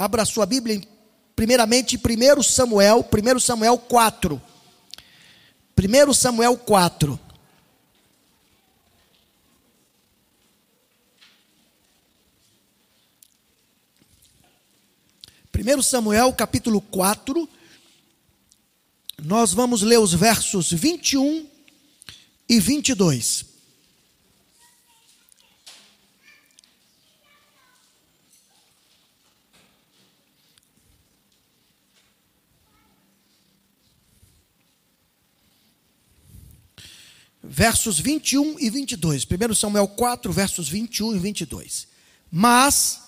Abra sua Bíblia, primeiramente, 1 Samuel, 1 Samuel 4. 1 Samuel 4. Primeiro Samuel, capítulo 4, nós vamos ler os versos 21 e 22. Versos 21 e 22. 1 Samuel 4, versos 21 e 22. Mas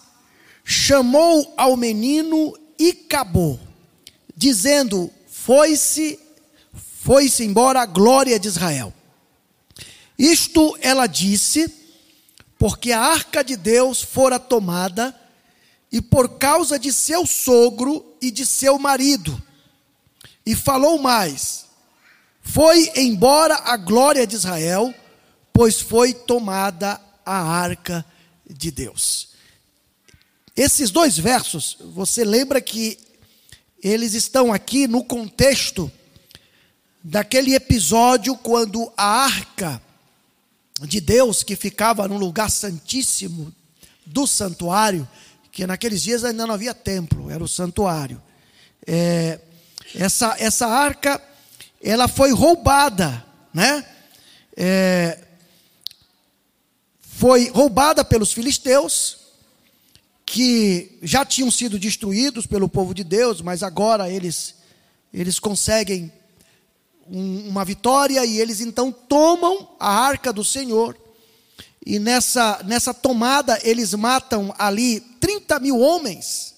chamou ao menino e acabou, dizendo: Foi-se, foi-se embora a glória de Israel. Isto ela disse, porque a arca de Deus fora tomada, e por causa de seu sogro e de seu marido. E falou mais: foi embora a glória de Israel, pois foi tomada a arca de Deus. Esses dois versos, você lembra que eles estão aqui no contexto daquele episódio quando a arca de Deus, que ficava no lugar santíssimo do santuário, que naqueles dias ainda não havia templo, era o santuário. É, essa, essa arca ela foi roubada, né? É, foi roubada pelos filisteus, que já tinham sido destruídos pelo povo de Deus, mas agora eles, eles conseguem um, uma vitória e eles então tomam a arca do Senhor. E nessa, nessa tomada eles matam ali 30 mil homens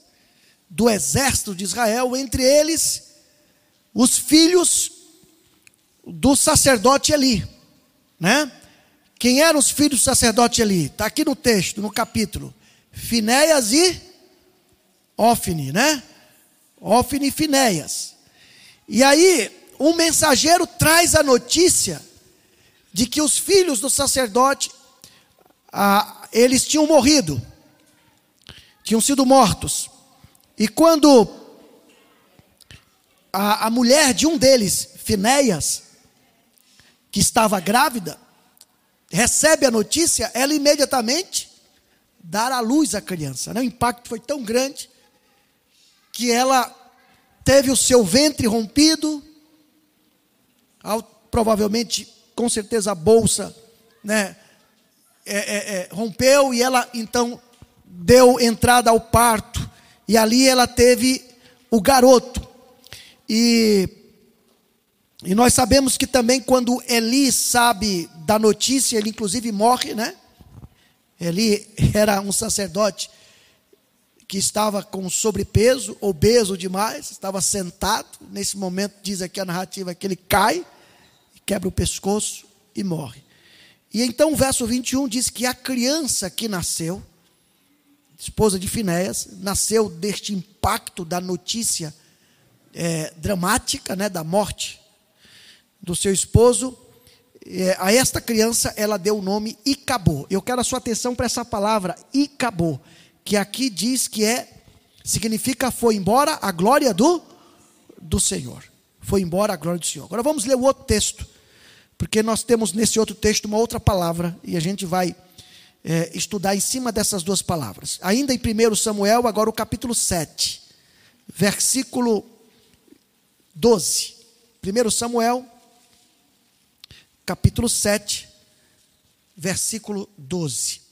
do exército de Israel, entre eles os filhos do sacerdote Eli, né? Quem eram os filhos do sacerdote Eli? Está aqui no texto, no capítulo. Finéias e Ofni, né? Ofni e Finéias. E aí, um mensageiro traz a notícia de que os filhos do sacerdote, ah, eles tinham morrido, tinham sido mortos. E quando a, a mulher de um deles, Finéias, que estava grávida, recebe a notícia, ela imediatamente dá à luz a criança. Né? O impacto foi tão grande que ela teve o seu ventre rompido, provavelmente, com certeza, a bolsa né, é, é, é, rompeu e ela então deu entrada ao parto. E ali ela teve o garoto. E e nós sabemos que também quando Eli sabe da notícia, ele inclusive morre, né? Eli era um sacerdote que estava com sobrepeso, obeso demais, estava sentado. Nesse momento, diz aqui a narrativa que ele cai, quebra o pescoço e morre. E então o verso 21 diz que a criança que nasceu, esposa de Finéas, nasceu deste impacto da notícia é, dramática, né, da morte do seu esposo, é, a esta criança ela deu o nome Icabô. Eu quero a sua atenção para essa palavra Icabô, que aqui diz que é significa foi embora a glória do do Senhor. Foi embora a glória do Senhor. Agora vamos ler o outro texto, porque nós temos nesse outro texto uma outra palavra e a gente vai é, estudar em cima dessas duas palavras. Ainda em 1 Samuel, agora o capítulo 7, versículo 12. 1 Samuel capítulo 7, versículo 12.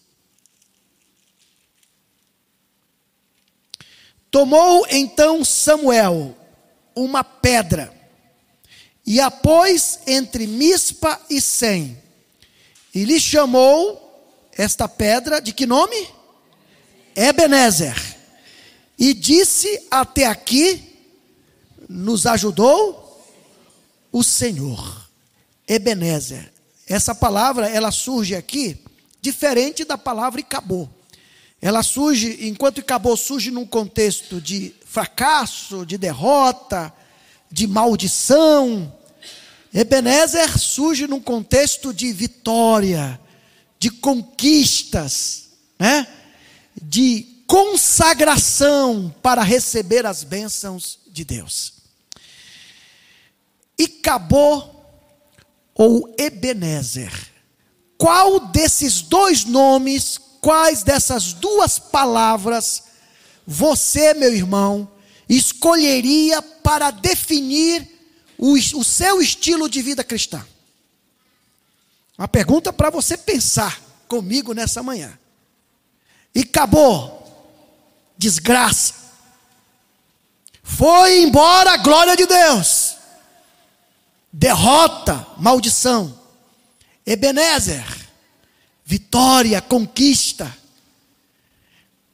Tomou então Samuel uma pedra e a pôs entre Mispa e Sem, e lhe chamou esta pedra de que nome? Ebenezer. E disse: Até aqui nos ajudou o Senhor. Ebenezer. Essa palavra, ela surge aqui diferente da palavra acabou. Ela surge, enquanto acabou, surge num contexto de fracasso, de derrota, de maldição. Ebenezer surge num contexto de vitória, de conquistas, né? de consagração para receber as bênçãos de Deus. E acabou ou Ebenezer. Qual desses dois nomes, quais dessas duas palavras você, meu irmão, escolheria para definir o, o seu estilo de vida cristã? Uma pergunta para você pensar comigo nessa manhã. E acabou. Desgraça. Foi embora a glória de Deus. Derrota, maldição. Ebenezer, vitória, conquista.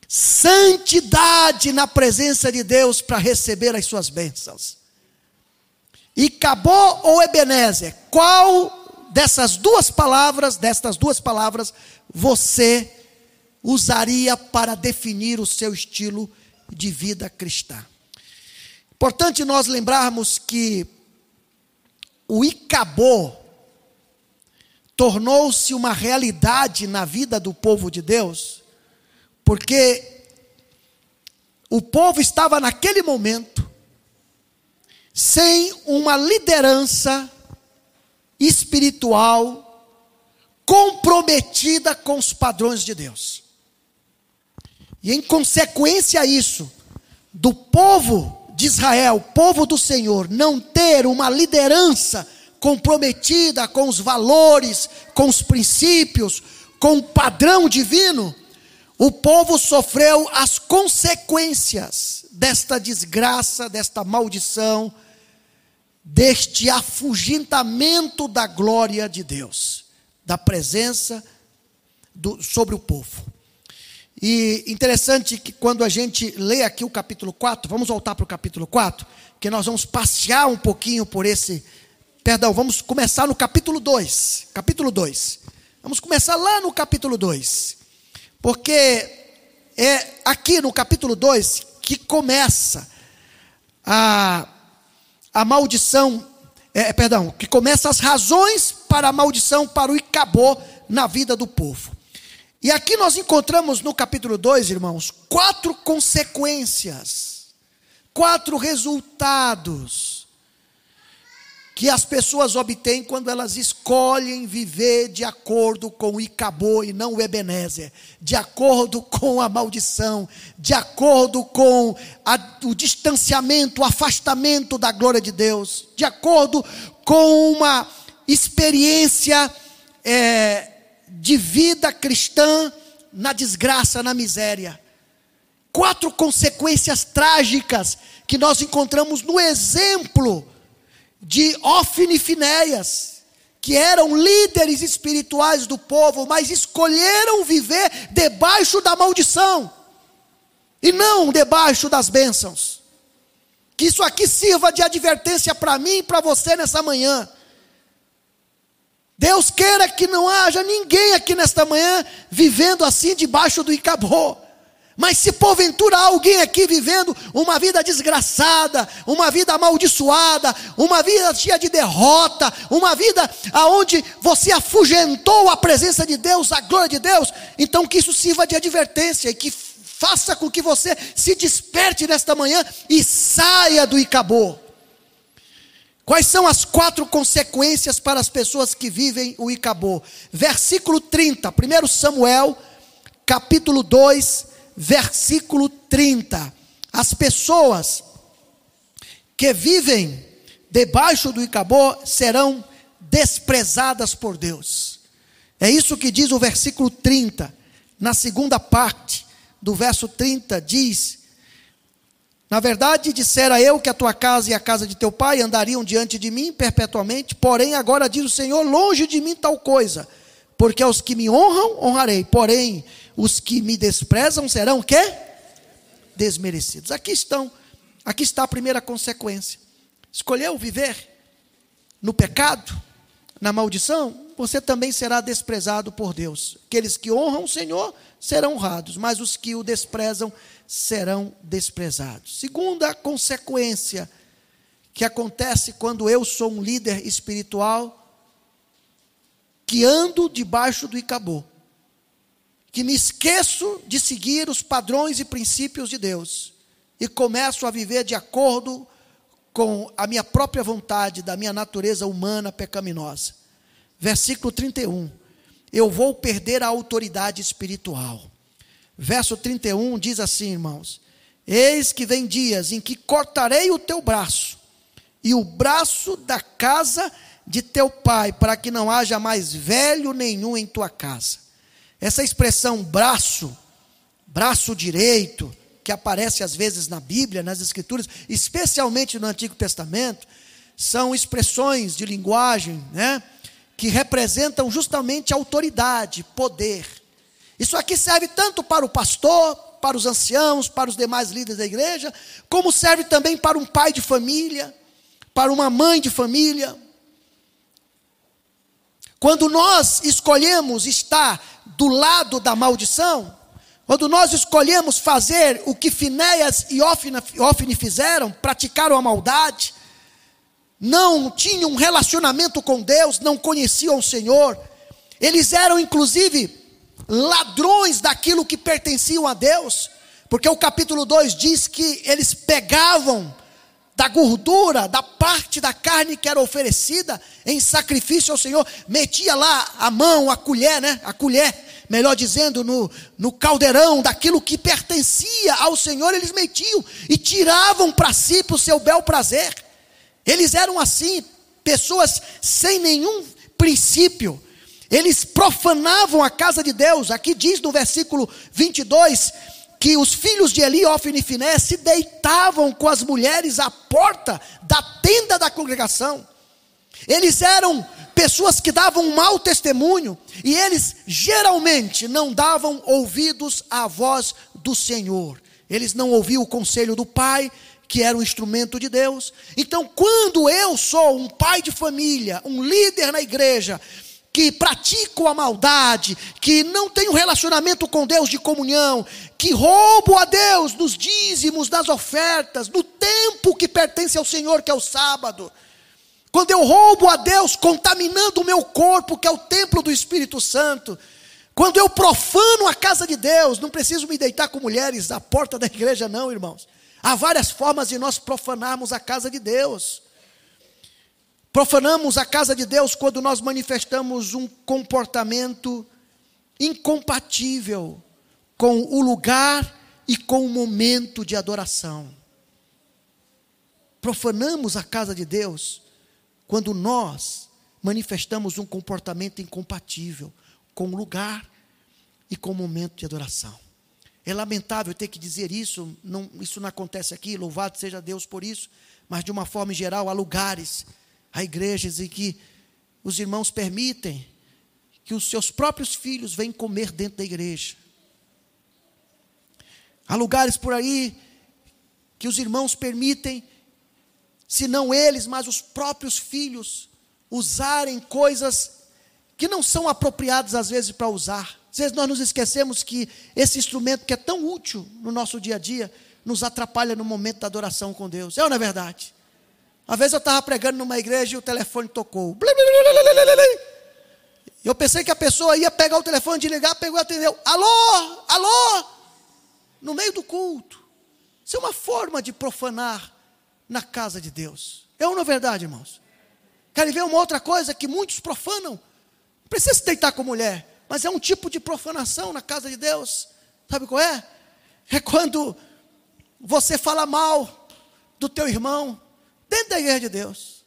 Santidade na presença de Deus para receber as suas bênçãos. E acabou ou Ebenezer? Qual dessas duas palavras, destas duas palavras, você usaria para definir o seu estilo de vida cristã? Importante nós lembrarmos que o Icabô tornou-se uma realidade na vida do povo de Deus, porque o povo estava naquele momento sem uma liderança espiritual comprometida com os padrões de Deus. E em consequência a isso, do povo de Israel, povo do Senhor, não ter uma liderança comprometida com os valores, com os princípios, com o padrão divino, o povo sofreu as consequências desta desgraça, desta maldição, deste afugentamento da glória de Deus, da presença do, sobre o povo. E interessante que quando a gente lê aqui o capítulo 4, vamos voltar para o capítulo 4, que nós vamos passear um pouquinho por esse. Perdão, vamos começar no capítulo 2. Capítulo 2. Vamos começar lá no capítulo 2. Porque é aqui no capítulo 2 que começa a, a maldição, é, perdão, que começa as razões para a maldição, para o Icabô na vida do povo. E aqui nós encontramos no capítulo 2, irmãos, quatro consequências, quatro resultados que as pessoas obtêm quando elas escolhem viver de acordo com o Icabô e não o Ebenezer, de acordo com a maldição, de acordo com a, o distanciamento, o afastamento da glória de Deus, de acordo com uma experiência. É, de vida cristã na desgraça, na miséria. Quatro consequências trágicas que nós encontramos no exemplo de Ofne e Finéias, que eram líderes espirituais do povo, mas escolheram viver debaixo da maldição e não debaixo das bênçãos. Que isso aqui sirva de advertência para mim e para você nessa manhã. Deus queira que não haja ninguém aqui nesta manhã vivendo assim debaixo do Icabô. Mas se porventura alguém aqui vivendo uma vida desgraçada, uma vida amaldiçoada, uma vida cheia de derrota, uma vida aonde você afugentou a presença de Deus, a glória de Deus, então que isso sirva de advertência e que faça com que você se desperte nesta manhã e saia do Icabô. Quais são as quatro consequências para as pessoas que vivem o Icabô? Versículo 30, 1 Samuel, capítulo 2, versículo 30. As pessoas que vivem debaixo do Icabô serão desprezadas por Deus. É isso que diz o versículo 30. Na segunda parte do verso 30 diz: na verdade, dissera eu que a tua casa e a casa de teu pai andariam diante de mim perpetuamente, porém agora diz o Senhor, longe de mim tal coisa, porque aos que me honram, honrarei, porém os que me desprezam serão quê? Desmerecidos. Aqui estão, aqui está a primeira consequência. Escolheu viver no pecado, na maldição, você também será desprezado por Deus. Aqueles que honram o Senhor serão honrados, mas os que o desprezam serão desprezados. Segunda consequência que acontece quando eu sou um líder espiritual que ando debaixo do Icabô. que me esqueço de seguir os padrões e princípios de Deus e começo a viver de acordo com a minha própria vontade, da minha natureza humana pecaminosa. Versículo 31. Eu vou perder a autoridade espiritual. Verso 31 diz assim, irmãos: Eis que vem dias em que cortarei o teu braço e o braço da casa de teu pai, para que não haja mais velho nenhum em tua casa. Essa expressão braço, braço direito, que aparece às vezes na Bíblia, nas Escrituras, especialmente no Antigo Testamento, são expressões de linguagem, né, que representam justamente autoridade, poder. Isso aqui serve tanto para o pastor, para os anciãos, para os demais líderes da igreja, como serve também para um pai de família, para uma mãe de família. Quando nós escolhemos estar do lado da maldição, quando nós escolhemos fazer o que Finéias e Ofne fizeram, praticaram a maldade, não tinham um relacionamento com Deus, não conheciam o Senhor, eles eram inclusive ladrões daquilo que pertenciam a Deus, porque o capítulo 2 diz que eles pegavam da gordura, da parte da carne que era oferecida em sacrifício ao Senhor, metia lá a mão, a colher, né? A colher melhor dizendo, no, no caldeirão daquilo que pertencia ao Senhor, eles metiam e tiravam para si, para o seu bel prazer. Eles eram assim, pessoas sem nenhum princípio. Eles profanavam a casa de Deus. Aqui diz no versículo 22 que os filhos de Eli, Ofni e Finé se deitavam com as mulheres à porta da tenda da congregação. Eles eram pessoas que davam um mau testemunho, e eles geralmente não davam ouvidos à voz do Senhor. Eles não ouviam o conselho do pai, que era um instrumento de Deus. Então, quando eu sou um pai de família, um líder na igreja, que pratico a maldade, que não tenho relacionamento com Deus de comunhão, que roubo a Deus nos dízimos, das ofertas, no tempo que pertence ao Senhor, que é o sábado, quando eu roubo a Deus, contaminando o meu corpo, que é o templo do Espírito Santo. Quando eu profano a casa de Deus, não preciso me deitar com mulheres à porta da igreja, não, irmãos. Há várias formas de nós profanarmos a casa de Deus. Profanamos a casa de Deus quando nós manifestamos um comportamento incompatível com o lugar e com o momento de adoração. Profanamos a casa de Deus quando nós manifestamos um comportamento incompatível com o lugar e com o momento de adoração. É lamentável ter que dizer isso, não, isso não acontece aqui, louvado seja Deus por isso, mas de uma forma geral, há lugares, há igrejas em que os irmãos permitem que os seus próprios filhos venham comer dentro da igreja. Há lugares por aí que os irmãos permitem se não eles, mas os próprios filhos, usarem coisas que não são apropriadas às vezes para usar. Às vezes nós nos esquecemos que esse instrumento que é tão útil no nosso dia a dia, nos atrapalha no momento da adoração com Deus. É ou não é verdade? Uma vez eu estava pregando numa igreja e o telefone tocou. Eu pensei que a pessoa ia pegar o telefone, desligar, pegou e atendeu. Alô, alô, no meio do culto. Isso é uma forma de profanar na casa de Deus. É ou não é verdade, irmãos? Querem ver uma outra coisa que muitos profanam? Precisa se deitar com mulher, mas é um tipo de profanação na casa de Deus. Sabe qual é? É quando você fala mal do teu irmão dentro da igreja de Deus.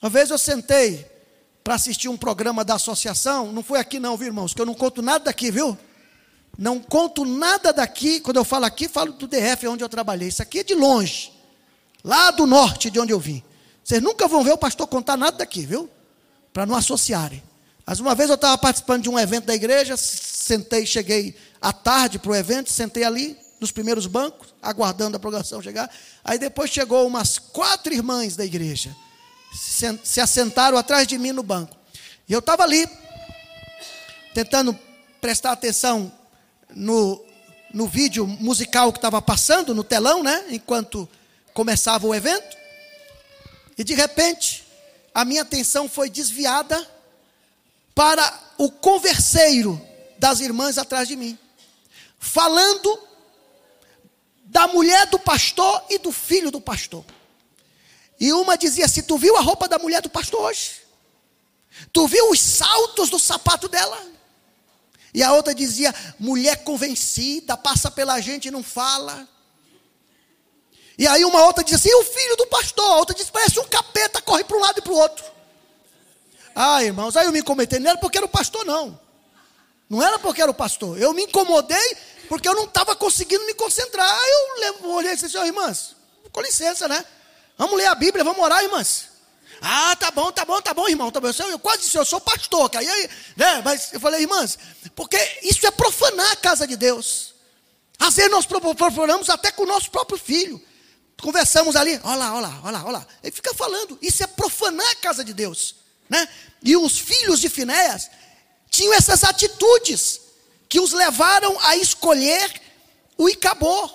Uma vez eu sentei para assistir um programa da associação, não foi aqui não, viu, irmãos, que eu não conto nada daqui, viu? Não conto nada daqui, quando eu falo aqui, falo do DF, onde eu trabalhei. Isso aqui é de longe, lá do norte de onde eu vim. Vocês nunca vão ver o pastor contar nada daqui, viu? Para não associarem. Mas uma vez eu estava participando de um evento da igreja, sentei, cheguei à tarde para o evento, sentei ali, nos primeiros bancos, aguardando a programação chegar. Aí depois chegou umas quatro irmãs da igreja, se, se assentaram atrás de mim no banco. E eu estava ali, tentando prestar atenção no, no vídeo musical que estava passando no telão, né? Enquanto começava o evento. E de repente, a minha atenção foi desviada para o converseiro das irmãs atrás de mim, falando da mulher do pastor e do filho do pastor. E uma dizia assim: Tu viu a roupa da mulher do pastor hoje? Tu viu os saltos do sapato dela? E a outra dizia: Mulher convencida, passa pela gente e não fala. E aí uma outra dizia assim: E o filho do pastor? A outra disse: Parece um capeta, corre para um lado e para o outro. Ah, irmãos, aí eu me incomontei. Não era porque era o pastor, não. Não era porque era o pastor. Eu me incomodei porque eu não estava conseguindo me concentrar. Aí eu olhei e disse: oh, irmãs, com licença, né? Vamos ler a Bíblia, vamos orar, irmãs. Ah, tá bom, tá bom, tá bom, irmão. Tá bom. Eu quase disse, eu sou pastor. Que aí, né? Mas eu falei, irmãs, porque isso é profanar a casa de Deus. Às vezes nós profanamos até com o nosso próprio filho. Conversamos ali, olha lá, olha lá, olha lá, olha lá. Ele fica falando, isso é profanar a casa de Deus. Né? E os filhos de Finéas tinham essas atitudes que os levaram a escolher o Icabô.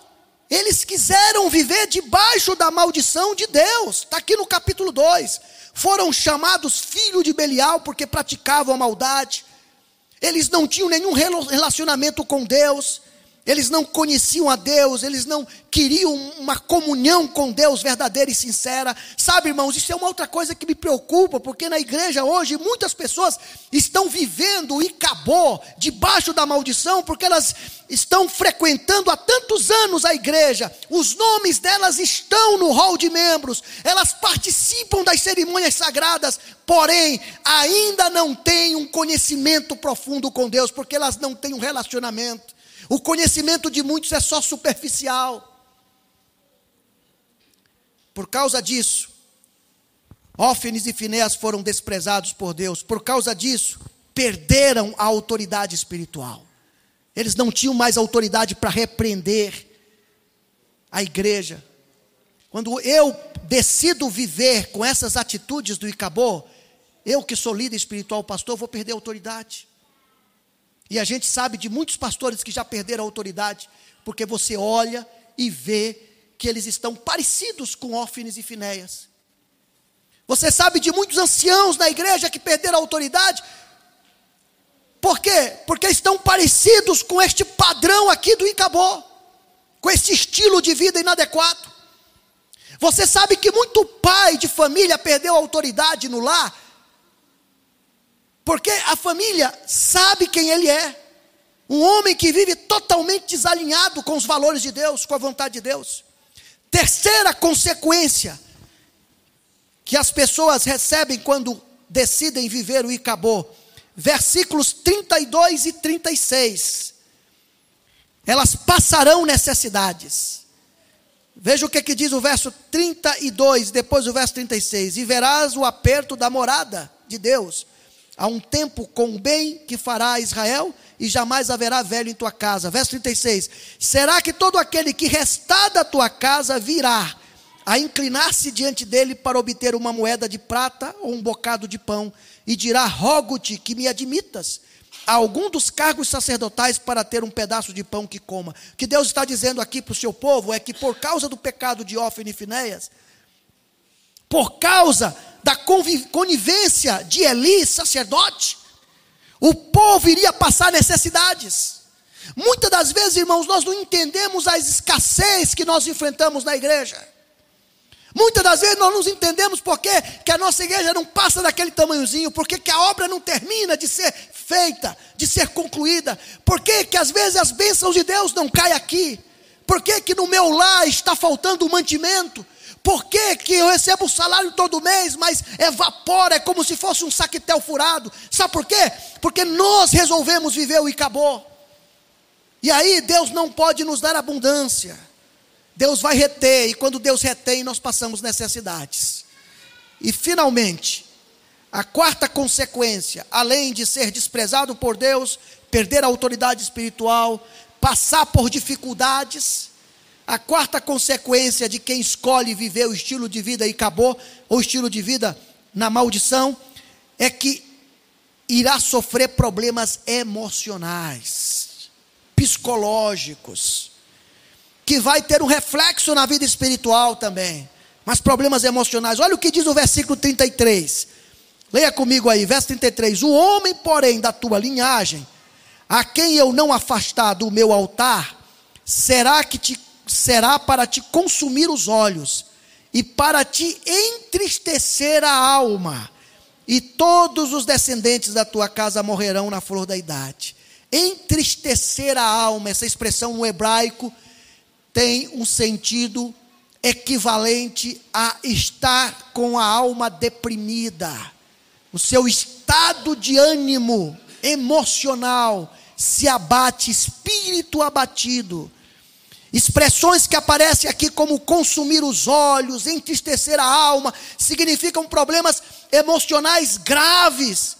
Eles quiseram viver debaixo da maldição de Deus. Está aqui no capítulo 2. Foram chamados filho de Belial porque praticavam a maldade. Eles não tinham nenhum relacionamento com Deus eles não conheciam a Deus, eles não queriam uma comunhão com Deus verdadeira e sincera. Sabe, irmãos, isso é uma outra coisa que me preocupa, porque na igreja hoje muitas pessoas estão vivendo e acabou debaixo da maldição, porque elas estão frequentando há tantos anos a igreja, os nomes delas estão no hall de membros, elas participam das cerimônias sagradas, porém ainda não têm um conhecimento profundo com Deus, porque elas não têm um relacionamento. O conhecimento de muitos é só superficial. Por causa disso, Ófenes e Finéas foram desprezados por Deus. Por causa disso, perderam a autoridade espiritual. Eles não tinham mais autoridade para repreender a igreja. Quando eu decido viver com essas atitudes do Icabô, eu que sou líder espiritual, pastor, vou perder a autoridade. E a gente sabe de muitos pastores que já perderam a autoridade, porque você olha e vê que eles estão parecidos com Ófines e Finéias. Você sabe de muitos anciãos na igreja que perderam a autoridade. Por quê? Porque estão parecidos com este padrão aqui do Icabô, com esse estilo de vida inadequado. Você sabe que muito pai de família perdeu a autoridade no lar porque a família sabe quem ele é. Um homem que vive totalmente desalinhado com os valores de Deus, com a vontade de Deus. Terceira consequência que as pessoas recebem quando decidem viver o Icabô. Versículos 32 e 36. Elas passarão necessidades. Veja o que, que diz o verso 32, depois o verso 36. E verás o aperto da morada de Deus Há um tempo com o bem que fará Israel e jamais haverá velho em tua casa. Verso 36. Será que todo aquele que restar da tua casa virá a inclinar-se diante dele para obter uma moeda de prata ou um bocado de pão e dirá: Rogo-te que me admitas a algum dos cargos sacerdotais para ter um pedaço de pão que coma. O que Deus está dizendo aqui para o seu povo é que por causa do pecado de Ofne e Finéias, por causa da conivência de Eli, sacerdote, o povo iria passar necessidades. Muitas das vezes, irmãos, nós não entendemos as escassez que nós enfrentamos na igreja. Muitas das vezes nós não entendemos porque que a nossa igreja não passa daquele tamanhozinho, porque que a obra não termina de ser feita, de ser concluída, porque que às vezes as bênçãos de Deus não caem aqui, porque que no meu lar está faltando o mantimento, por que, que eu recebo o salário todo mês, mas evapora, é como se fosse um saquetel furado? Sabe por quê? Porque nós resolvemos viver o acabou. E aí Deus não pode nos dar abundância. Deus vai reter, e quando Deus retém, nós passamos necessidades. E finalmente, a quarta consequência, além de ser desprezado por Deus, perder a autoridade espiritual, passar por dificuldades, a quarta consequência de quem escolhe viver o estilo de vida e acabou, ou estilo de vida na maldição, é que irá sofrer problemas emocionais, psicológicos, que vai ter um reflexo na vida espiritual também, mas problemas emocionais. Olha o que diz o versículo 33. Leia comigo aí, verso 33. O homem, porém, da tua linhagem, a quem eu não afastar do meu altar, será que te será para te consumir os olhos e para te entristecer a alma, e todos os descendentes da tua casa morrerão na flor da idade. Entristecer a alma, essa expressão no hebraico tem um sentido equivalente a estar com a alma deprimida. O seu estado de ânimo emocional se abate, espírito abatido. Expressões que aparecem aqui como consumir os olhos, entristecer a alma, significam problemas emocionais graves.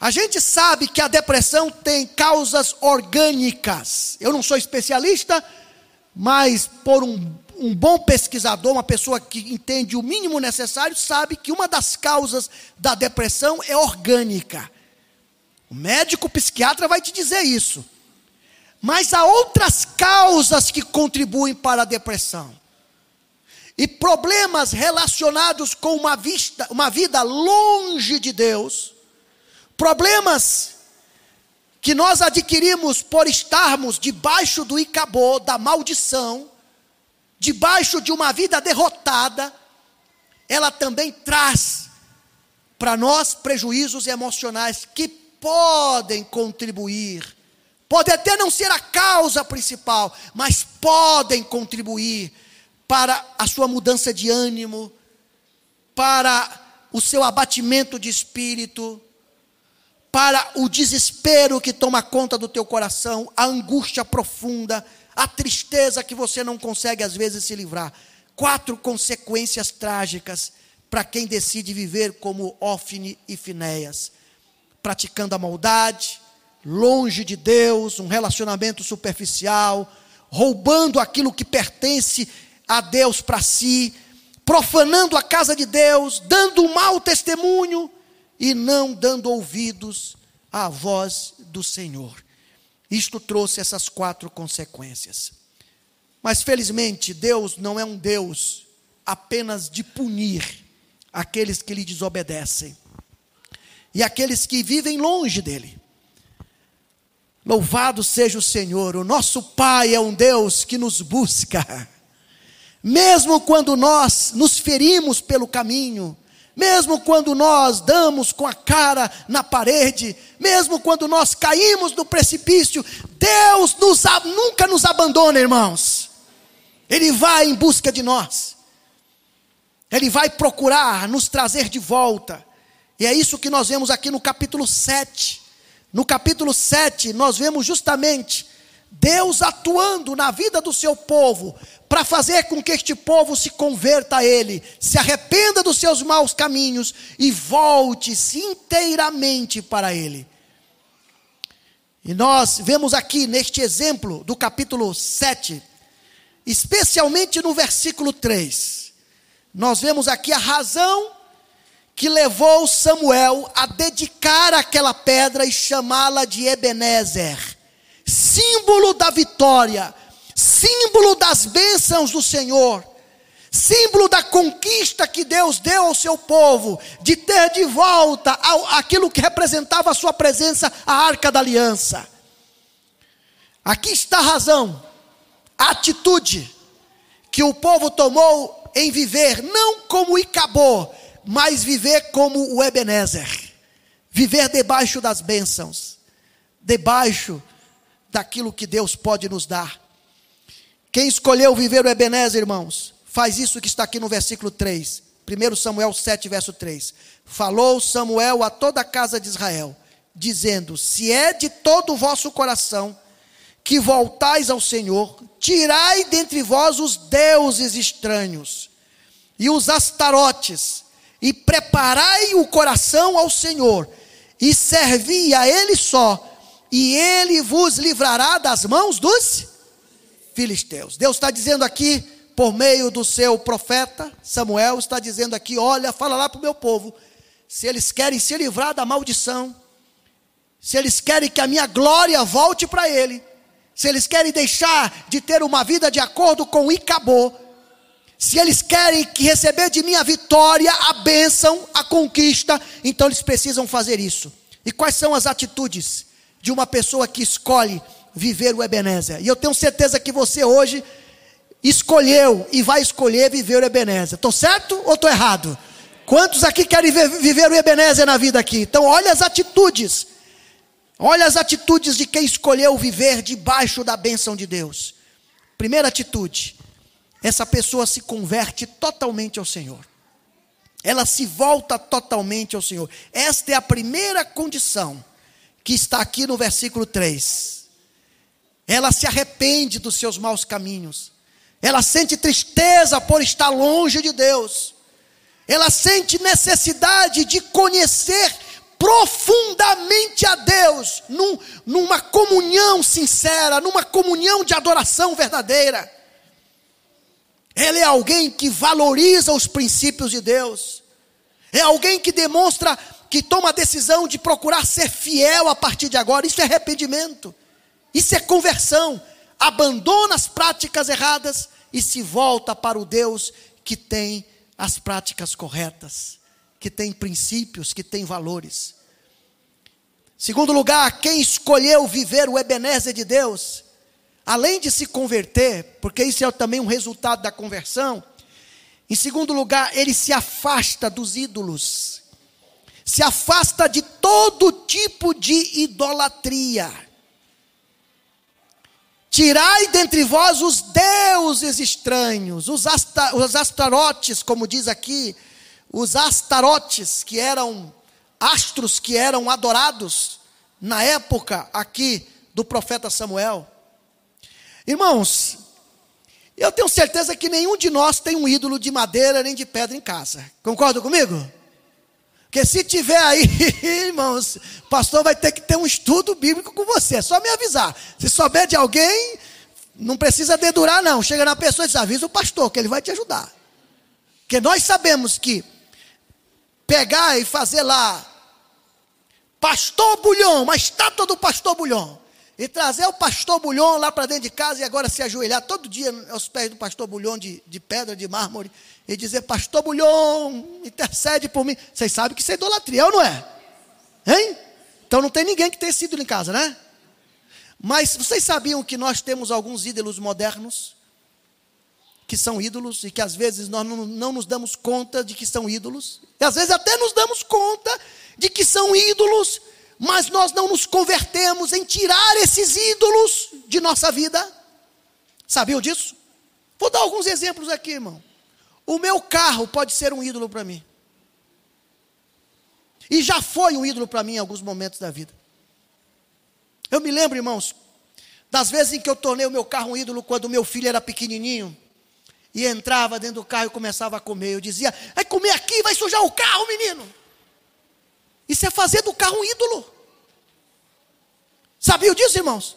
A gente sabe que a depressão tem causas orgânicas. Eu não sou especialista, mas por um, um bom pesquisador, uma pessoa que entende o mínimo necessário, sabe que uma das causas da depressão é orgânica. O médico psiquiatra vai te dizer isso. Mas há outras causas que contribuem para a depressão. E problemas relacionados com uma, vista, uma vida longe de Deus, problemas que nós adquirimos por estarmos debaixo do icabô, da maldição, debaixo de uma vida derrotada, ela também traz para nós prejuízos emocionais que podem contribuir Pode até não ser a causa principal, mas podem contribuir para a sua mudança de ânimo, para o seu abatimento de espírito, para o desespero que toma conta do teu coração, a angústia profunda, a tristeza que você não consegue às vezes se livrar. Quatro consequências trágicas para quem decide viver como Ofne e Finéias, praticando a maldade, longe de Deus, um relacionamento superficial, roubando aquilo que pertence a Deus para si, profanando a casa de Deus, dando um mau testemunho e não dando ouvidos à voz do Senhor. Isto trouxe essas quatro consequências. Mas felizmente, Deus não é um Deus apenas de punir aqueles que lhe desobedecem e aqueles que vivem longe dele. Louvado seja o Senhor, o nosso Pai é um Deus que nos busca, mesmo quando nós nos ferimos pelo caminho, mesmo quando nós damos com a cara na parede, mesmo quando nós caímos no precipício, Deus nos, nunca nos abandona, irmãos. Ele vai em busca de nós, Ele vai procurar nos trazer de volta, e é isso que nós vemos aqui no capítulo 7 no capítulo 7, nós vemos justamente Deus atuando na vida do seu povo, para fazer com que este povo se converta a Ele, se arrependa dos seus maus caminhos e volte-se inteiramente para Ele. E nós vemos aqui neste exemplo do capítulo 7, especialmente no versículo 3, nós vemos aqui a razão que levou Samuel a dedicar aquela pedra e chamá-la de Ebenezer, símbolo da vitória, símbolo das bênçãos do Senhor, símbolo da conquista que Deus deu ao seu povo, de ter de volta aquilo que representava a sua presença, a arca da aliança. Aqui está a razão, a atitude que o povo tomou em viver, não como Icabô, mas viver como o Ebenezer, viver debaixo das bênçãos, debaixo daquilo que Deus pode nos dar. Quem escolheu viver o Ebenezer, irmãos, faz isso que está aqui no versículo 3, 1 Samuel 7, verso 3. Falou Samuel a toda a casa de Israel, dizendo: Se é de todo o vosso coração que voltais ao Senhor, tirai dentre vós os deuses estranhos e os astarotes e preparai o coração ao Senhor, e servi a Ele só, e Ele vos livrará das mãos dos filisteus. Deus está dizendo aqui, por meio do seu profeta Samuel, está dizendo aqui: olha, fala lá para o meu povo, se eles querem se livrar da maldição, se eles querem que a minha glória volte para ele, se eles querem deixar de ter uma vida de acordo com o Icabô, se eles querem que receber de mim a vitória, a bênção, a conquista, então eles precisam fazer isso. E quais são as atitudes de uma pessoa que escolhe viver o Ebenezer? E eu tenho certeza que você hoje escolheu e vai escolher viver o Ebenezer. Estou certo ou estou errado? Quantos aqui querem viver o Ebenezer na vida aqui? Então, olha as atitudes. Olha as atitudes de quem escolheu viver debaixo da bênção de Deus. Primeira atitude: essa pessoa se converte totalmente ao Senhor. Ela se volta totalmente ao Senhor. Esta é a primeira condição que está aqui no versículo 3. Ela se arrepende dos seus maus caminhos. Ela sente tristeza por estar longe de Deus ela sente necessidade de conhecer profundamente a Deus, num, numa comunhão sincera, numa comunhão de adoração verdadeira. Ela é alguém que valoriza os princípios de Deus, é alguém que demonstra, que toma a decisão de procurar ser fiel a partir de agora. Isso é arrependimento, isso é conversão. Abandona as práticas erradas e se volta para o Deus que tem as práticas corretas, que tem princípios, que tem valores. Segundo lugar, quem escolheu viver o Ebenezer de Deus, além de se converter, porque isso é também um resultado da conversão, em segundo lugar, ele se afasta dos ídolos, se afasta de todo tipo de idolatria. Tirai dentre vós os deuses estranhos, os, asta, os astarotes, como diz aqui, os astarotes, que eram astros que eram adorados na época aqui do profeta Samuel. Irmãos, eu tenho certeza que nenhum de nós tem um ídolo de madeira nem de pedra em casa. Concorda comigo? Porque se tiver aí, irmãos, o pastor vai ter que ter um estudo bíblico com você. É só me avisar. Se souber de alguém, não precisa dedurar, não. Chega na pessoa e diz: avisa o pastor, que ele vai te ajudar. Porque nós sabemos que pegar e fazer lá, pastor bulhão, uma estátua do pastor bulhão, e trazer o pastor bulhão lá para dentro de casa e agora se ajoelhar todo dia aos pés do pastor bulhão de, de pedra, de mármore, e dizer, pastor Bulhão, intercede por mim. Vocês sabem que isso é idolatria, ou não é? Hein? Então não tem ninguém que tenha ídolo em casa, né? Mas vocês sabiam que nós temos alguns ídolos modernos, que são ídolos, e que às vezes nós não, não nos damos conta de que são ídolos, e às vezes até nos damos conta de que são ídolos, mas nós não nos convertemos em tirar esses ídolos de nossa vida. Sabiam disso? Vou dar alguns exemplos aqui, irmão. O meu carro pode ser um ídolo para mim. E já foi um ídolo para mim em alguns momentos da vida. Eu me lembro, irmãos, das vezes em que eu tornei o meu carro um ídolo quando meu filho era pequenininho. E entrava dentro do carro e começava a comer. Eu dizia: vai comer aqui, vai sujar o carro, menino. Isso é fazer do carro um ídolo. Sabia disso, irmãos?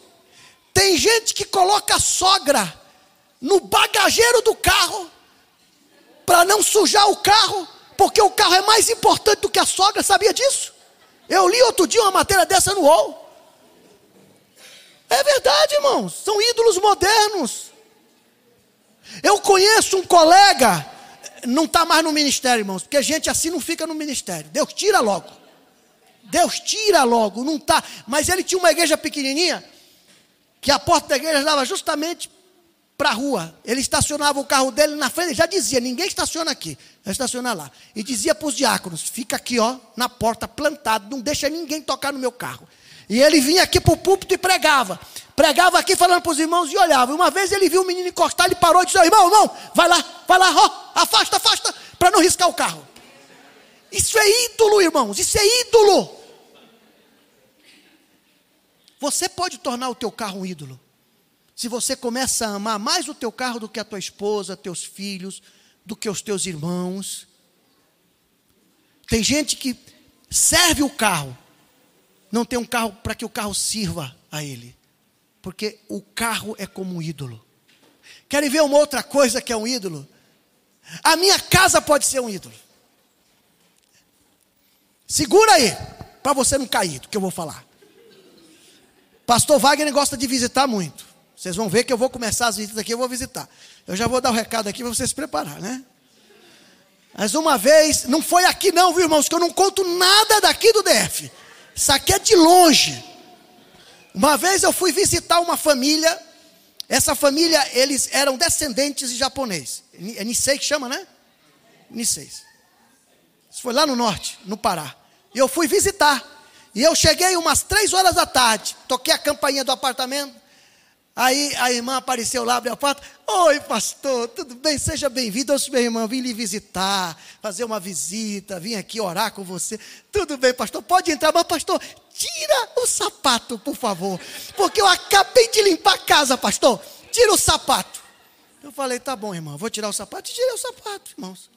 Tem gente que coloca a sogra no bagageiro do carro para não sujar o carro, porque o carro é mais importante do que a sogra, sabia disso? Eu li outro dia uma matéria dessa no UOL. É verdade, irmãos, são ídolos modernos. Eu conheço um colega, não está mais no ministério, irmãos, porque gente assim não fica no ministério. Deus tira logo. Deus tira logo, não está. Mas ele tinha uma igreja pequenininha, que a porta da igreja dava justamente para a rua. Ele estacionava o carro dele na frente, já dizia: ninguém estaciona aqui, vai estacionar lá. E dizia para os diáconos: fica aqui, ó, na porta, plantado, não deixa ninguém tocar no meu carro. E ele vinha aqui para o púlpito e pregava. Pregava aqui falando para os irmãos e olhava. Uma vez ele viu o menino encostar, ele parou e disse: irmão, irmão, vai lá, vai lá, ó, afasta, afasta, para não riscar o carro. Isso é ídolo, irmãos, isso é ídolo. Você pode tornar o teu carro um ídolo se você começa a amar mais o teu carro do que a tua esposa, teus filhos, do que os teus irmãos. Tem gente que serve o carro, não tem um carro para que o carro sirva a ele, porque o carro é como um ídolo. Querem ver uma outra coisa que é um ídolo? A minha casa pode ser um ídolo. Segura aí, para você não cair do que eu vou falar. Pastor Wagner gosta de visitar muito. Vocês vão ver que eu vou começar as visitas aqui, eu vou visitar. Eu já vou dar o um recado aqui para vocês se preparar, né? Mas uma vez, não foi aqui não, viu irmãos, que eu não conto nada daqui do DF. Isso aqui é de longe. Uma vez eu fui visitar uma família, essa família, eles eram descendentes de japonês. É Nisei que chama, né? Nisei. Isso foi lá no norte, no Pará. E eu fui visitar. E eu cheguei umas três horas da tarde, toquei a campainha do apartamento. Aí a irmã apareceu lá, abriu a porta. Oi, pastor, tudo bem? Seja bem-vindo. Eu minha irmã, vim lhe visitar, fazer uma visita, vim aqui orar com você. Tudo bem, pastor, pode entrar, mas pastor, tira o sapato, por favor. Porque eu acabei de limpar a casa, pastor. Tira o sapato. Eu falei, tá bom, irmão, vou tirar o sapato. E tirei o sapato, irmãos.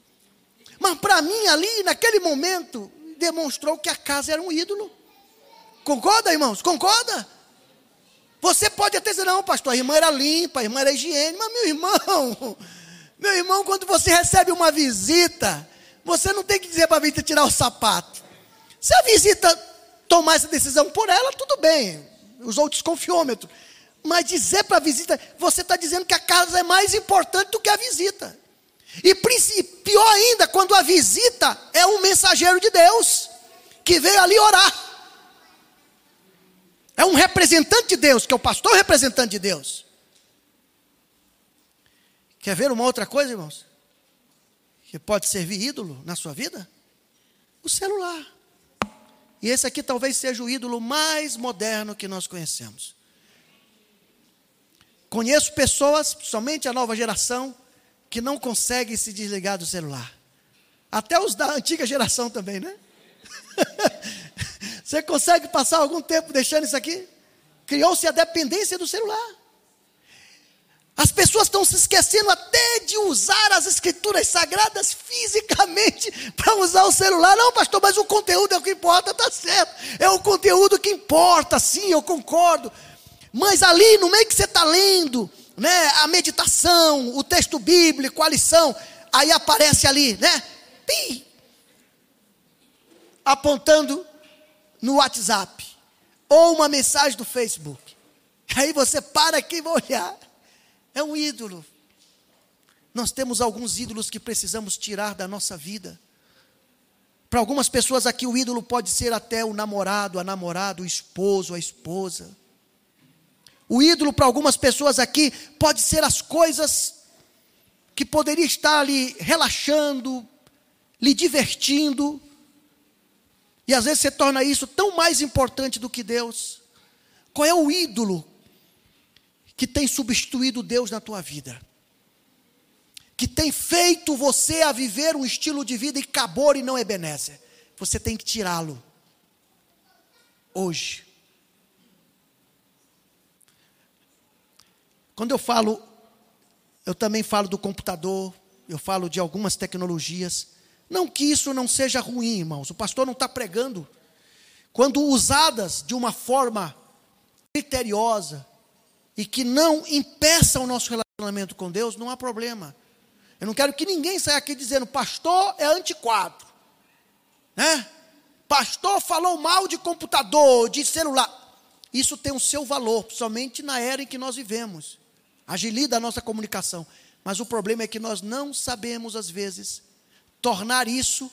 Mas para mim, ali, naquele momento, demonstrou que a casa era um ídolo. Concorda, irmãos? Concorda? Você pode até dizer, não, pastor, a irmã era limpa, a irmã era higiene, mas meu irmão, meu irmão, quando você recebe uma visita, você não tem que dizer para a visita tirar o sapato. Se a visita tomar essa decisão por ela, tudo bem, usou o desconfiômetro. Mas dizer para a visita, você está dizendo que a casa é mais importante do que a visita. E pior ainda, quando a visita é um mensageiro de Deus, que veio ali orar. É um representante de Deus, que é o pastor representante de Deus. Quer ver uma outra coisa, irmãos? Que pode servir ídolo na sua vida? O celular. E esse aqui talvez seja o ídolo mais moderno que nós conhecemos. Conheço pessoas, somente a nova geração, que não consegue se desligar do celular. Até os da antiga geração também, né? Você consegue passar algum tempo deixando isso aqui? Criou-se a dependência do celular. As pessoas estão se esquecendo até de usar as escrituras sagradas fisicamente para usar o celular. Não, pastor, mas o conteúdo é o que importa, está certo. É o conteúdo que importa, sim, eu concordo. Mas ali, no meio que você está lendo, né, a meditação, o texto bíblico, a lição, aí aparece ali, né? Pim, apontando no WhatsApp ou uma mensagem do Facebook. Aí você para aqui e vai olhar. É um ídolo. Nós temos alguns ídolos que precisamos tirar da nossa vida. Para algumas pessoas aqui, o ídolo pode ser até o namorado, a namorada, o esposo, a esposa. O ídolo para algumas pessoas aqui pode ser as coisas que poderia estar ali relaxando, lhe divertindo, e às vezes você torna isso tão mais importante do que Deus. Qual é o ídolo que tem substituído Deus na tua vida? Que tem feito você a viver um estilo de vida e cabor e não Ebenezer? Você tem que tirá-lo. Hoje. Quando eu falo, eu também falo do computador, eu falo de algumas tecnologias. Não que isso não seja ruim, irmãos. O pastor não está pregando. Quando usadas de uma forma criteriosa e que não impeça o nosso relacionamento com Deus, não há problema. Eu não quero que ninguém saia aqui dizendo, pastor é antiquado. Né? Pastor falou mal de computador, de celular. Isso tem o seu valor, somente na era em que nós vivemos. Agilida a nossa comunicação. Mas o problema é que nós não sabemos, às vezes, tornar isso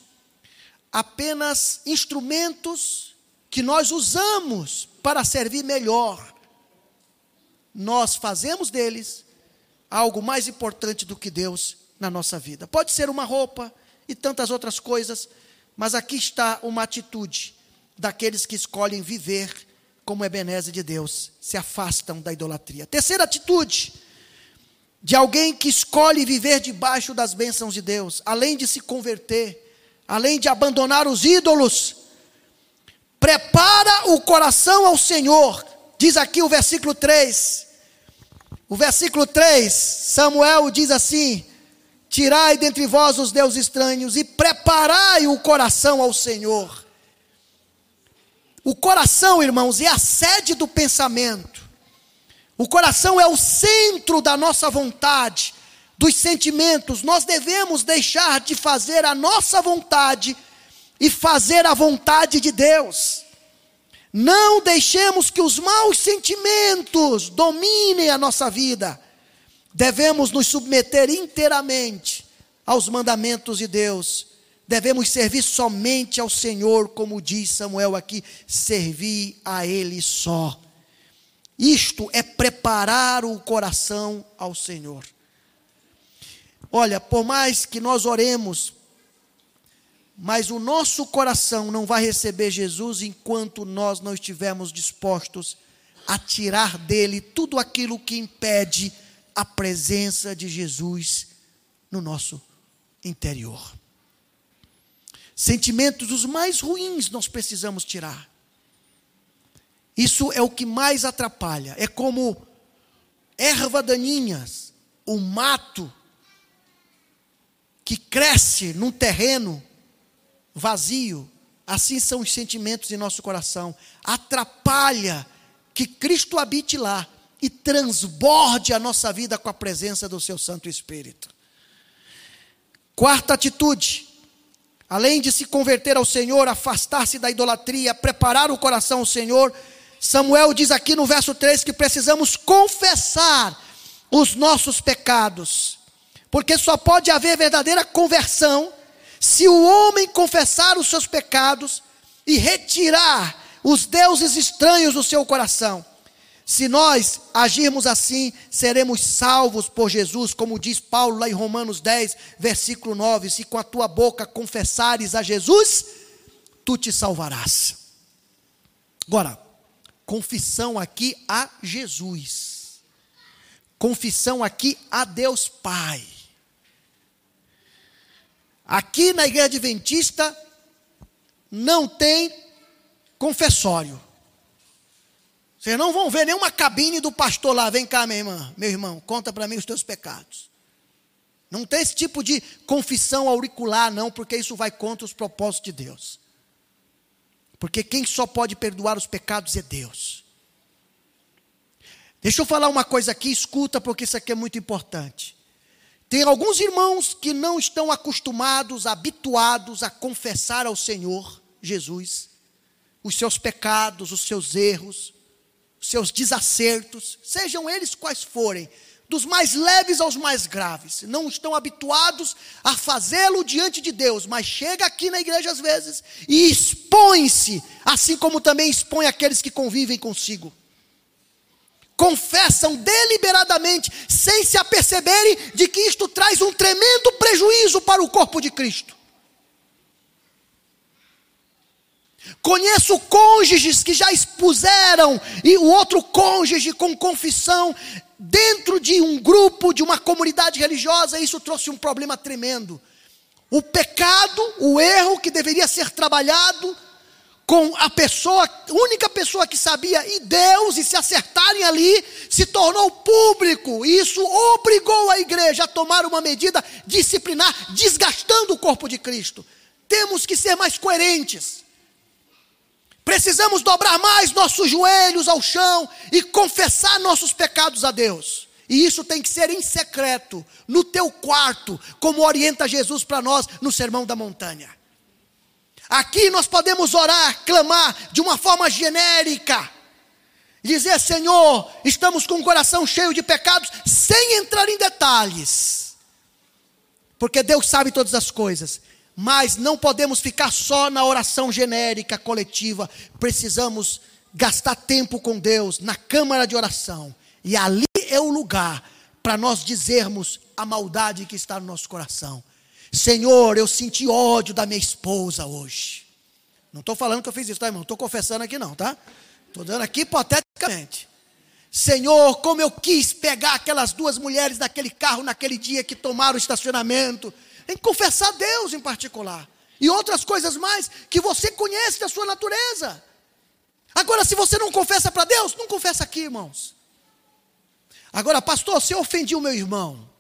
apenas instrumentos que nós usamos para servir melhor. Nós fazemos deles algo mais importante do que Deus na nossa vida. Pode ser uma roupa e tantas outras coisas, mas aqui está uma atitude daqueles que escolhem viver como Ebenezer de Deus, se afastam da idolatria. Terceira atitude, de alguém que escolhe viver debaixo das bênçãos de Deus, além de se converter, além de abandonar os ídolos, prepara o coração ao Senhor, diz aqui o versículo 3. O versículo 3, Samuel diz assim: Tirai dentre vós os deuses estranhos e preparai o coração ao Senhor. O coração, irmãos, é a sede do pensamento. O coração é o centro da nossa vontade, dos sentimentos. Nós devemos deixar de fazer a nossa vontade e fazer a vontade de Deus. Não deixemos que os maus sentimentos dominem a nossa vida. Devemos nos submeter inteiramente aos mandamentos de Deus. Devemos servir somente ao Senhor, como diz Samuel aqui, servir a Ele só. Isto é preparar o coração ao Senhor. Olha, por mais que nós oremos, mas o nosso coração não vai receber Jesus enquanto nós não estivermos dispostos a tirar dele tudo aquilo que impede a presença de Jesus no nosso interior. Sentimentos os mais ruins nós precisamos tirar. Isso é o que mais atrapalha. É como erva daninhas, o mato que cresce num terreno vazio. Assim são os sentimentos em nosso coração. Atrapalha que Cristo habite lá e transborde a nossa vida com a presença do seu Santo Espírito. Quarta atitude: além de se converter ao Senhor, afastar-se da idolatria, preparar o coração ao Senhor, Samuel diz aqui no verso 3 que precisamos confessar os nossos pecados, porque só pode haver verdadeira conversão se o homem confessar os seus pecados e retirar os deuses estranhos do seu coração. Se nós agirmos assim, seremos salvos por Jesus, como diz Paulo lá em Romanos 10, versículo 9: se com a tua boca confessares a Jesus, tu te salvarás. Agora, confissão aqui a Jesus, confissão aqui a Deus Pai. Aqui na igreja adventista não tem confessório. Vocês não vão ver nenhuma cabine do pastor lá, vem cá, minha irmã, meu irmão, conta para mim os teus pecados. Não tem esse tipo de confissão auricular, não, porque isso vai contra os propósitos de Deus. Porque quem só pode perdoar os pecados é Deus. Deixa eu falar uma coisa aqui, escuta, porque isso aqui é muito importante. Tem alguns irmãos que não estão acostumados, habituados a confessar ao Senhor Jesus os seus pecados, os seus erros, os seus desacertos, sejam eles quais forem, dos mais leves aos mais graves, não estão habituados a fazê-lo diante de Deus, mas chega aqui na igreja às vezes e expõe-se, assim como também expõe aqueles que convivem consigo. Confessam deliberadamente, sem se aperceberem de que isto traz um tremendo prejuízo para o corpo de Cristo. Conheço cônjuges que já expuseram e o outro cônjuge com confissão dentro de um grupo, de uma comunidade religiosa, isso trouxe um problema tremendo. O pecado, o erro que deveria ser trabalhado com a pessoa, única pessoa que sabia, e Deus, e se acertarem ali, se tornou público. E isso obrigou a igreja a tomar uma medida disciplinar, desgastando o corpo de Cristo. Temos que ser mais coerentes. Precisamos dobrar mais nossos joelhos ao chão e confessar nossos pecados a Deus. E isso tem que ser em secreto, no teu quarto, como orienta Jesus para nós no Sermão da Montanha. Aqui nós podemos orar, clamar de uma forma genérica, dizer: Senhor, estamos com o coração cheio de pecados, sem entrar em detalhes, porque Deus sabe todas as coisas. Mas não podemos ficar só na oração genérica, coletiva. Precisamos gastar tempo com Deus na câmara de oração. E ali é o lugar para nós dizermos a maldade que está no nosso coração. Senhor, eu senti ódio da minha esposa hoje. Não estou falando que eu fiz isso, tá, irmão? Estou confessando aqui, não, tá? Estou dando aqui hipoteticamente. Senhor, como eu quis pegar aquelas duas mulheres daquele carro naquele dia que tomaram o estacionamento tem que confessar a Deus em particular. E outras coisas mais que você conhece da sua natureza. Agora, se você não confessa para Deus, não confessa aqui, irmãos. Agora, pastor, se eu ofendi o meu irmão,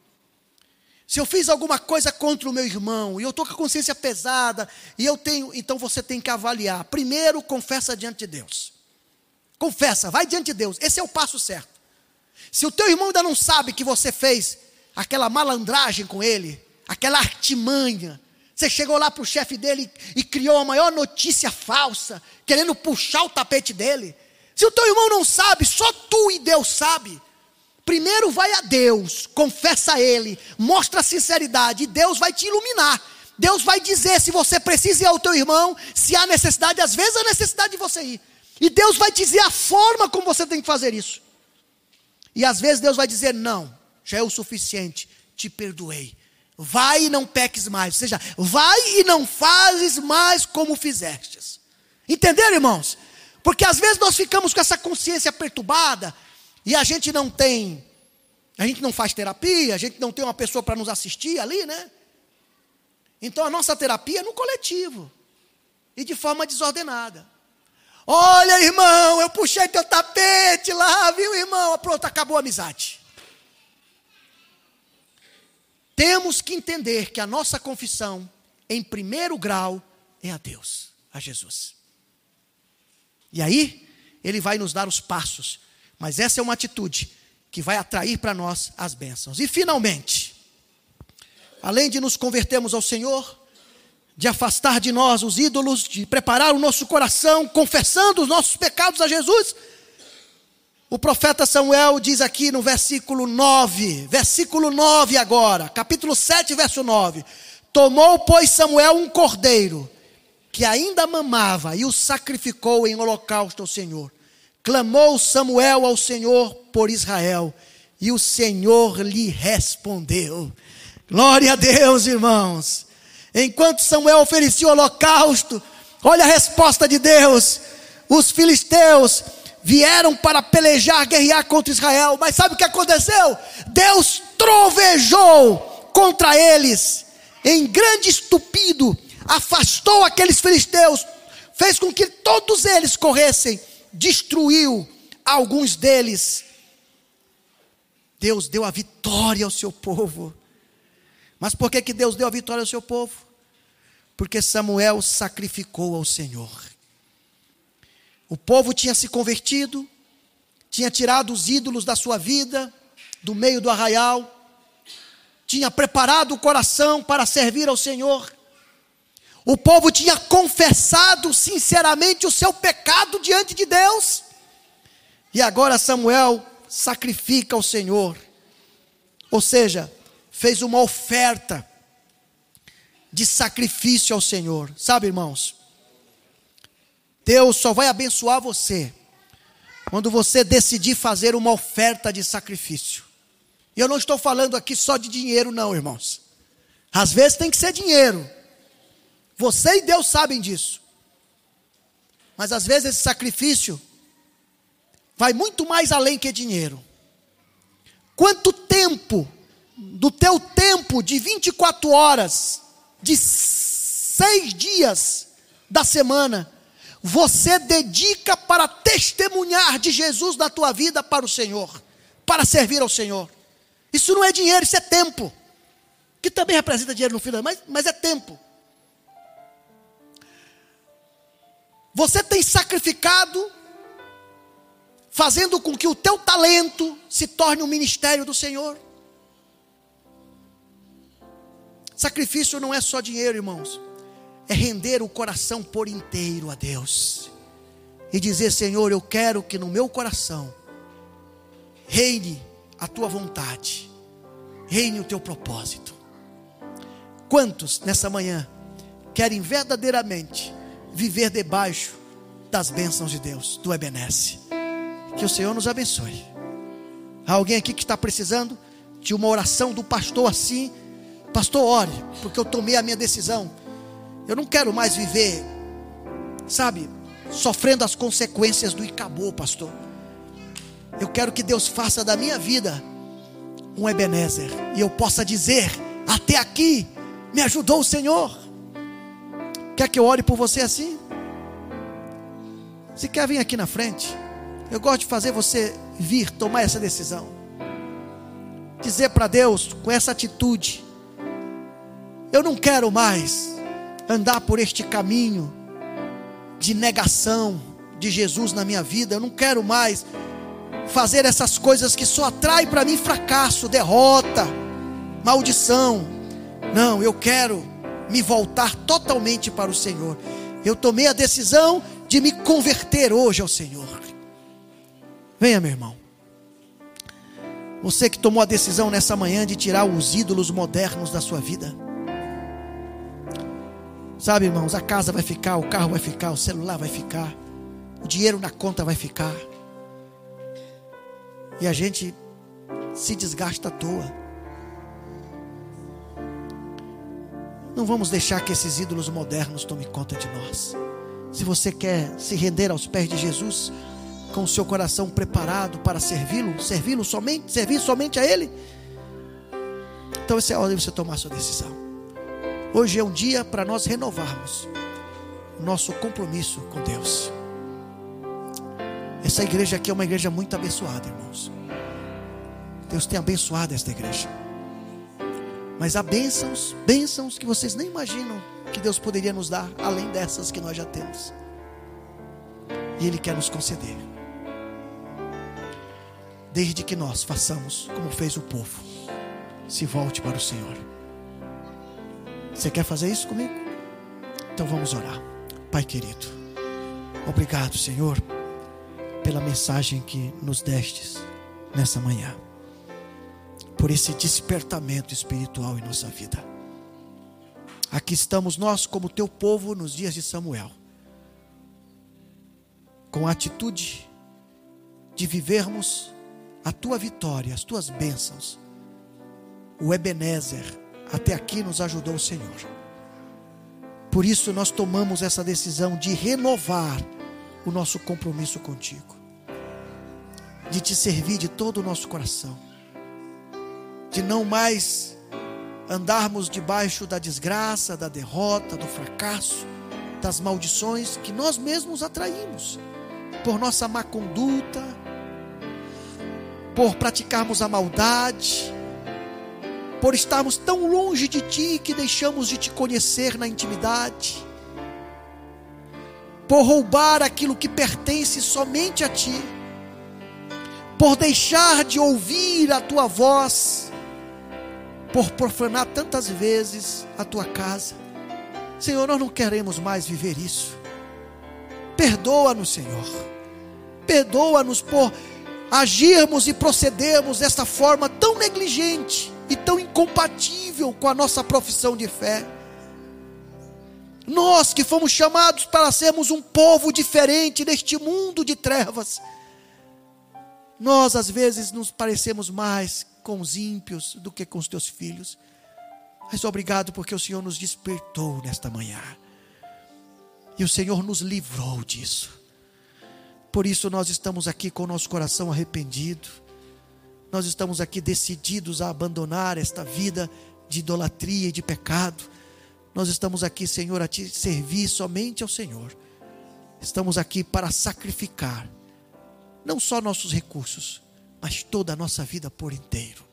se eu fiz alguma coisa contra o meu irmão, e eu estou com a consciência pesada, e eu tenho, então você tem que avaliar. Primeiro, confessa diante de Deus. Confessa, vai diante de Deus. Esse é o passo certo. Se o teu irmão ainda não sabe que você fez aquela malandragem com ele, aquela artimanha. Você chegou lá para o chefe dele e criou a maior notícia falsa, querendo puxar o tapete dele. Se o teu irmão não sabe, só tu e Deus sabe. Primeiro vai a Deus, confessa a Ele, mostra a sinceridade, e Deus vai te iluminar. Deus vai dizer se você precisa ir ao teu irmão, se há necessidade, às vezes há necessidade de você ir. E Deus vai dizer a forma como você tem que fazer isso. E às vezes Deus vai dizer: não, já é o suficiente, te perdoei. Vai e não peques mais. Ou seja, vai e não fazes mais como fizestes. Entenderam, irmãos? Porque às vezes nós ficamos com essa consciência perturbada e a gente não tem, a gente não faz terapia, a gente não tem uma pessoa para nos assistir ali, né? Então a nossa terapia é no coletivo e de forma desordenada. Olha, irmão, eu puxei teu tapete lá, viu, irmão? Pronto, acabou a amizade. Temos que entender que a nossa confissão, em primeiro grau, é a Deus, a Jesus. E aí, Ele vai nos dar os passos, mas essa é uma atitude que vai atrair para nós as bênçãos. E finalmente, além de nos convertermos ao Senhor, de afastar de nós os ídolos, de preparar o nosso coração, confessando os nossos pecados a Jesus, o profeta Samuel diz aqui no versículo 9, versículo 9 agora, capítulo 7, verso 9: Tomou, pois, Samuel um cordeiro, que ainda mamava, e o sacrificou em holocausto ao Senhor. Clamou Samuel ao Senhor por Israel, e o Senhor lhe respondeu. Glória a Deus, irmãos. Enquanto Samuel oferecia o holocausto, olha a resposta de Deus. Os filisteus vieram para pelejar, guerrear contra Israel, mas sabe o que aconteceu? Deus trovejou contra eles, em grande estupido, afastou aqueles filisteus, fez com que todos eles corressem, destruiu alguns deles. Deus deu a vitória ao seu povo. Mas por que, que Deus deu a vitória ao seu povo? Porque Samuel sacrificou ao Senhor. O povo tinha se convertido, tinha tirado os ídolos da sua vida, do meio do arraial, tinha preparado o coração para servir ao Senhor. O povo tinha confessado sinceramente o seu pecado diante de Deus. E agora Samuel sacrifica ao Senhor. Ou seja, fez uma oferta de sacrifício ao Senhor. Sabe, irmãos? Deus só vai abençoar você quando você decidir fazer uma oferta de sacrifício. E eu não estou falando aqui só de dinheiro, não, irmãos. Às vezes tem que ser dinheiro. Você e Deus sabem disso. Mas às vezes esse sacrifício vai muito mais além que dinheiro. Quanto tempo, do teu tempo de 24 horas, de seis dias da semana, você dedica para testemunhar de Jesus na tua vida para o Senhor, para servir ao Senhor. Isso não é dinheiro, isso é tempo. Que também representa dinheiro no final, mas, mas é tempo. Você tem sacrificado, fazendo com que o teu talento se torne um ministério do Senhor. Sacrifício não é só dinheiro, irmãos é render o coração por inteiro a Deus e dizer: Senhor, eu quero que no meu coração reine a tua vontade, reine o teu propósito. Quantos nessa manhã querem verdadeiramente viver debaixo das bênçãos de Deus, do Ebenece? Que o Senhor nos abençoe. Há alguém aqui que está precisando de uma oração do pastor assim? Pastor, ore, porque eu tomei a minha decisão eu não quero mais viver, sabe, sofrendo as consequências do Icabô, pastor. Eu quero que Deus faça da minha vida um Ebenezer e eu possa dizer: até aqui me ajudou o Senhor. Quer que eu ore por você assim? Se quer vir aqui na frente, eu gosto de fazer você vir tomar essa decisão. Dizer para Deus com essa atitude: Eu não quero mais andar por este caminho de negação de Jesus na minha vida. Eu não quero mais fazer essas coisas que só atraem para mim fracasso, derrota, maldição. Não, eu quero me voltar totalmente para o Senhor. Eu tomei a decisão de me converter hoje ao Senhor. Venha, meu irmão. Você que tomou a decisão nessa manhã de tirar os ídolos modernos da sua vida. Sabe, irmãos, a casa vai ficar, o carro vai ficar, o celular vai ficar, o dinheiro na conta vai ficar. E a gente se desgasta à toa. Não vamos deixar que esses ídolos modernos tomem conta de nós. Se você quer se render aos pés de Jesus, com o seu coração preparado para servi-lo, servi-lo somente, servir somente a Ele, então essa é a hora de você tomar a sua decisão. Hoje é um dia para nós renovarmos nosso compromisso com Deus. Essa igreja aqui é uma igreja muito abençoada, irmãos. Deus tem abençoado esta igreja. Mas há bênçãos, bênçãos que vocês nem imaginam que Deus poderia nos dar, além dessas que nós já temos. E Ele quer nos conceder. Desde que nós façamos como fez o povo, se volte para o Senhor. Você quer fazer isso comigo? Então vamos orar. Pai querido, obrigado, Senhor, pela mensagem que nos destes nessa manhã por esse despertamento espiritual em nossa vida. Aqui estamos nós, como teu povo, nos dias de Samuel, com a atitude de vivermos a tua vitória, as tuas bênçãos. O Ebenezer, até aqui nos ajudou o Senhor. Por isso nós tomamos essa decisão de renovar o nosso compromisso contigo, de te servir de todo o nosso coração. De não mais andarmos debaixo da desgraça, da derrota, do fracasso, das maldições que nós mesmos atraímos. Por nossa má conduta, por praticarmos a maldade, por estarmos tão longe de Ti que deixamos de Te conhecer na intimidade, por roubar aquilo que pertence somente a Ti, por deixar de ouvir a Tua voz, por profanar tantas vezes a tua casa. Senhor, nós não queremos mais viver isso. Perdoa-nos, Senhor. Perdoa-nos por agirmos e procedermos dessa forma tão negligente e tão incompatível com a nossa profissão de fé. Nós que fomos chamados para sermos um povo diferente neste mundo de trevas, nós às vezes nos parecemos mais com os ímpios do que com os teus filhos. Mas obrigado porque o Senhor nos despertou nesta manhã. E o Senhor nos livrou disso. Por isso nós estamos aqui com o nosso coração arrependido. Nós estamos aqui decididos a abandonar esta vida de idolatria e de pecado. Nós estamos aqui, Senhor, a te servir somente ao Senhor. Estamos aqui para sacrificar não só nossos recursos, mas toda a nossa vida por inteiro,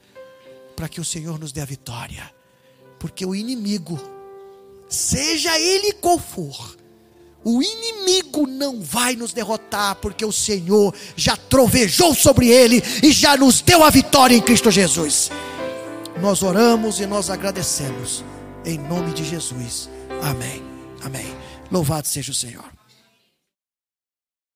para que o Senhor nos dê a vitória, porque o inimigo, seja ele qual for, o inimigo não vai nos derrotar, porque o Senhor já trovejou sobre ele e já nos deu a vitória em Cristo Jesus. Nós oramos e nós agradecemos, em nome de Jesus. Amém. Amém. Louvado seja o Senhor.